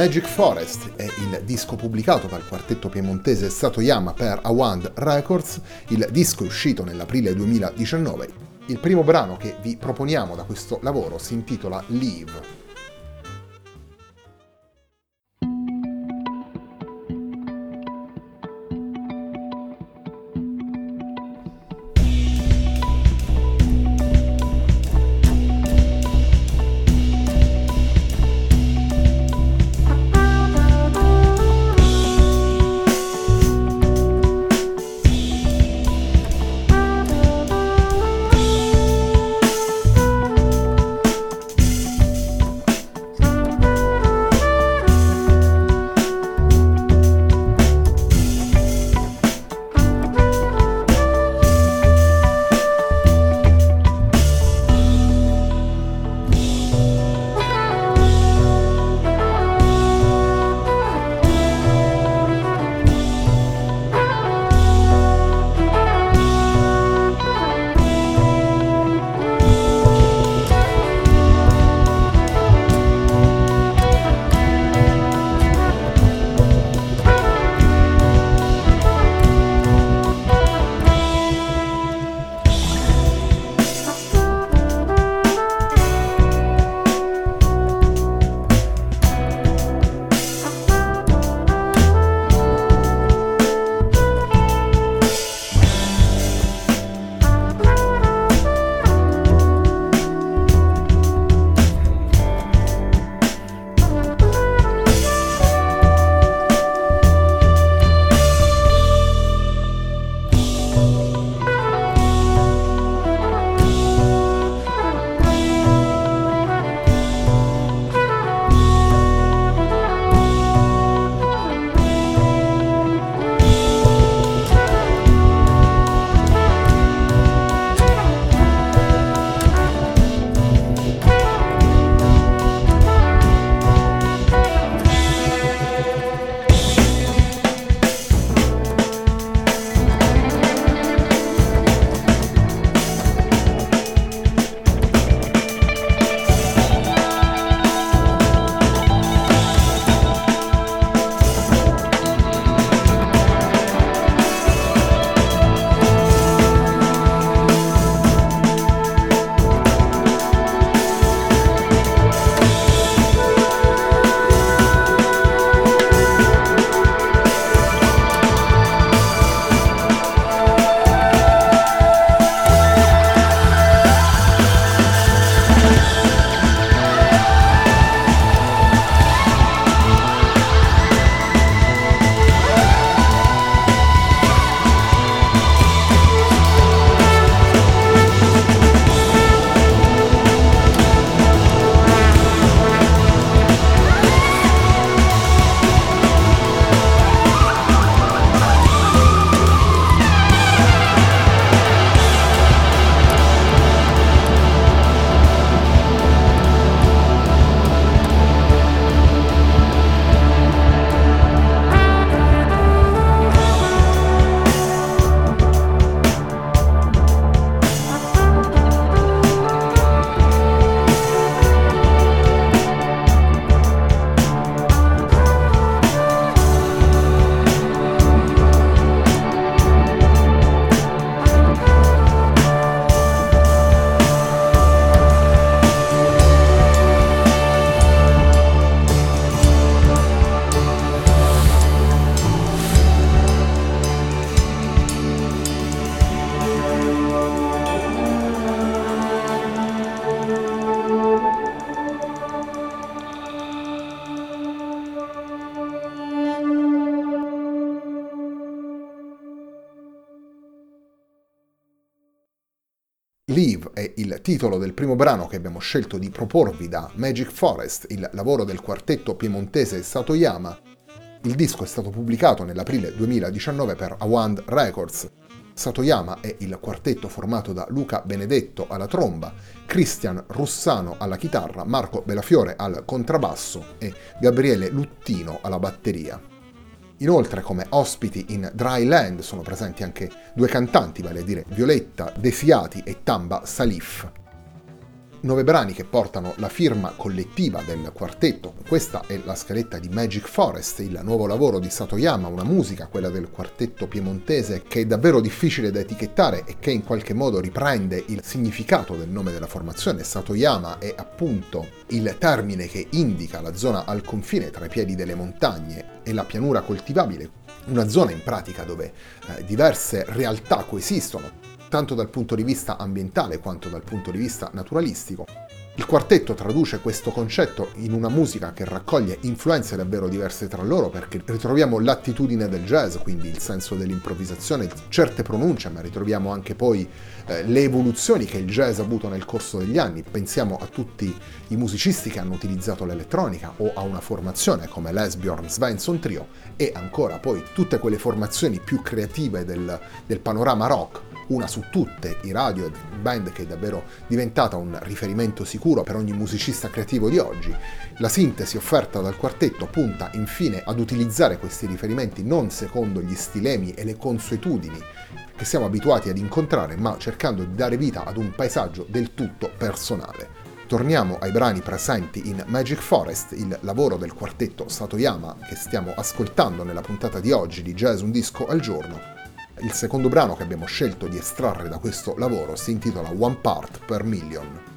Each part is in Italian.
Magic Forest è il disco pubblicato dal quartetto piemontese Satoyama per Awand Records, il disco è uscito nell'aprile 2019. Il primo brano che vi proponiamo da questo lavoro si intitola Leave. Il titolo del primo brano che abbiamo scelto di proporvi da Magic Forest, il lavoro del quartetto piemontese Satoyama. Il disco è stato pubblicato nell'aprile 2019 per Awand Records. Satoyama è il quartetto formato da Luca Benedetto alla tromba, Cristian Russano alla chitarra, Marco Belafiore al contrabbasso e Gabriele Luttino alla batteria. Inoltre come ospiti in Dry Land sono presenti anche due cantanti, vale a dire Violetta Desiati e Tamba Salif nove brani che portano la firma collettiva del quartetto. Questa è la scaletta di Magic Forest, il nuovo lavoro di Satoyama, una musica, quella del quartetto piemontese, che è davvero difficile da etichettare e che in qualche modo riprende il significato del nome della formazione. Satoyama è appunto il termine che indica la zona al confine tra i piedi delle montagne e la pianura coltivabile, una zona in pratica dove eh, diverse realtà coesistono, tanto dal punto di vista ambientale quanto dal punto di vista naturalistico. Il quartetto traduce questo concetto in una musica che raccoglie influenze davvero diverse tra loro perché ritroviamo l'attitudine del jazz, quindi il senso dell'improvvisazione, certe pronunce, ma ritroviamo anche poi eh, le evoluzioni che il jazz ha avuto nel corso degli anni. Pensiamo a tutti i musicisti che hanno utilizzato l'elettronica o a una formazione come l'Esbjorn Svensson Trio e ancora poi tutte quelle formazioni più creative del, del panorama rock una su tutte, i radio, band che è davvero diventata un riferimento sicuro per ogni musicista creativo di oggi. La sintesi offerta dal quartetto punta infine ad utilizzare questi riferimenti non secondo gli stilemi e le consuetudini che siamo abituati ad incontrare, ma cercando di dare vita ad un paesaggio del tutto personale. Torniamo ai brani presenti in Magic Forest, il lavoro del quartetto Satoyama che stiamo ascoltando nella puntata di oggi di Jazz Un Disco al Giorno il secondo brano che abbiamo scelto di estrarre da questo lavoro si intitola One Part per Million.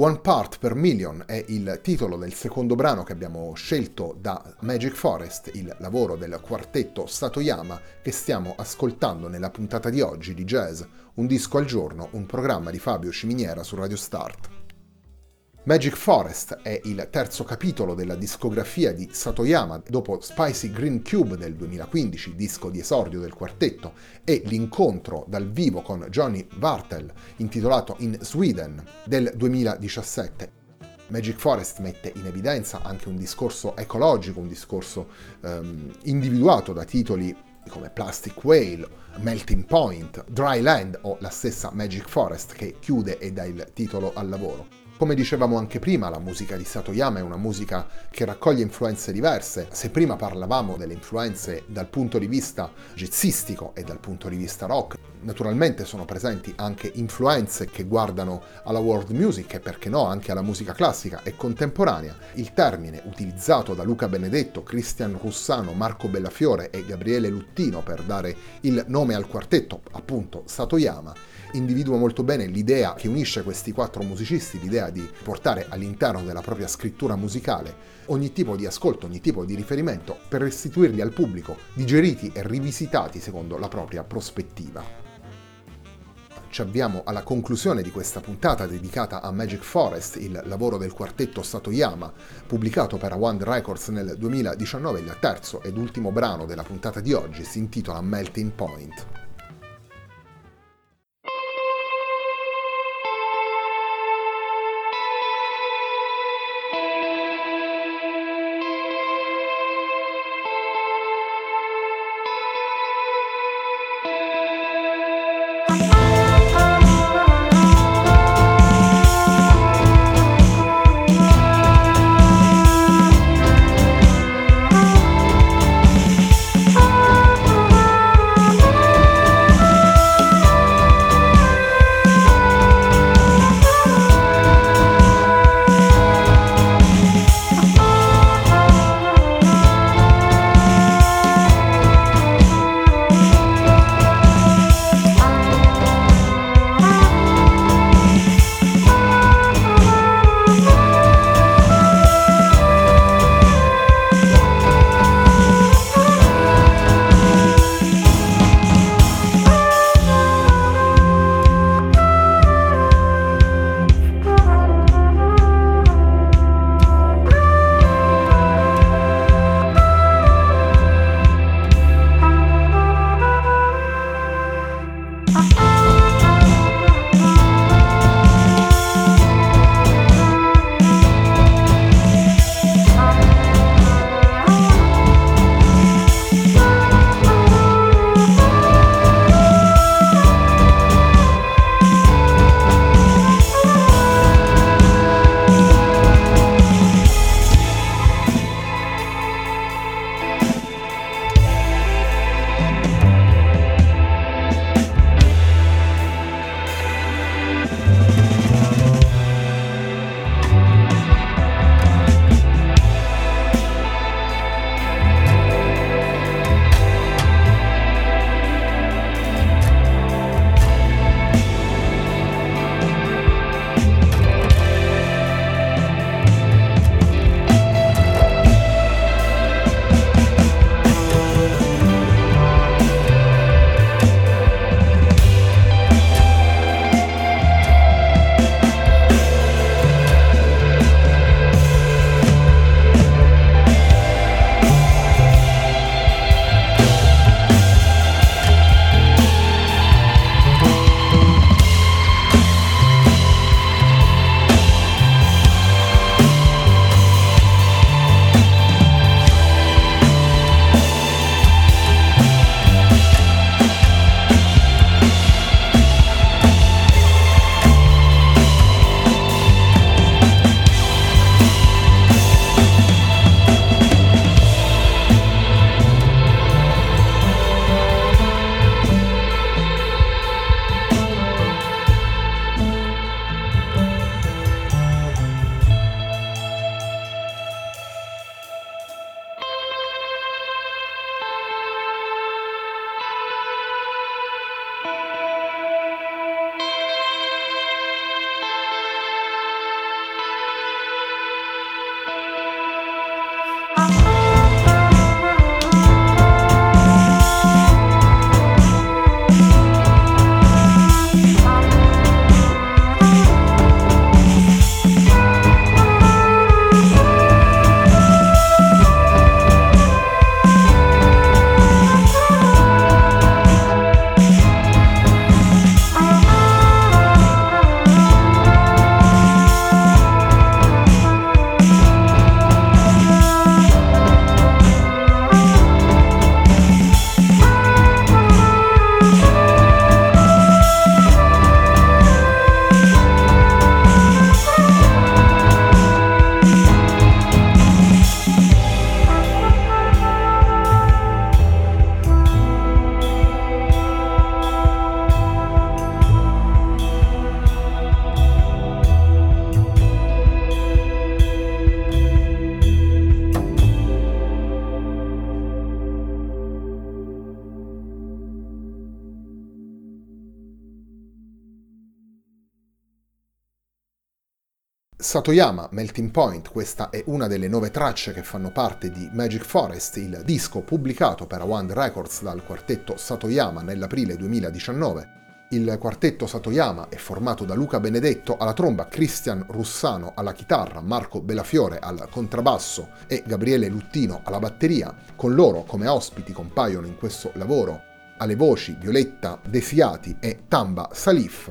One Part per Million è il titolo del secondo brano che abbiamo scelto da Magic Forest, il lavoro del quartetto Satoyama che stiamo ascoltando nella puntata di oggi di Jazz, un disco al giorno, un programma di Fabio Ciminiera su Radio Start. Magic Forest è il terzo capitolo della discografia di Satoyama dopo Spicy Green Cube del 2015, disco di esordio del quartetto, e l'incontro dal vivo con Johnny Vartel intitolato In Sweden del 2017. Magic Forest mette in evidenza anche un discorso ecologico, un discorso um, individuato da titoli come Plastic Whale, Melting Point, Dry Land o la stessa Magic Forest che chiude e dà il titolo al lavoro. Come dicevamo anche prima, la musica di Satoyama è una musica che raccoglie influenze diverse. Se prima parlavamo delle influenze dal punto di vista jazzistico e dal punto di vista rock, naturalmente sono presenti anche influenze che guardano alla world music e perché no anche alla musica classica e contemporanea. Il termine utilizzato da Luca Benedetto, Cristian Russano, Marco Bellafiore e Gabriele Luttino per dare il nome al quartetto, appunto Satoyama, individua molto bene l'idea che unisce questi quattro musicisti, l'idea di portare all'interno della propria scrittura musicale ogni tipo di ascolto, ogni tipo di riferimento per restituirli al pubblico, digeriti e rivisitati secondo la propria prospettiva ci avviamo alla conclusione di questa puntata dedicata a Magic Forest, il lavoro del quartetto Satoyama, pubblicato per One Records nel 2019. Il terzo ed ultimo brano della puntata di oggi si intitola Melting Point. Satoyama Melting Point, questa è una delle nove tracce che fanno parte di Magic Forest, il disco pubblicato per One Records dal quartetto Satoyama nell'aprile 2019. Il quartetto Satoyama è formato da Luca Benedetto alla tromba, Cristian Russano alla chitarra, Marco Belafiore al contrabbasso e Gabriele Luttino alla batteria. Con loro come ospiti compaiono in questo lavoro alle voci Violetta Desiati e Tamba Salif.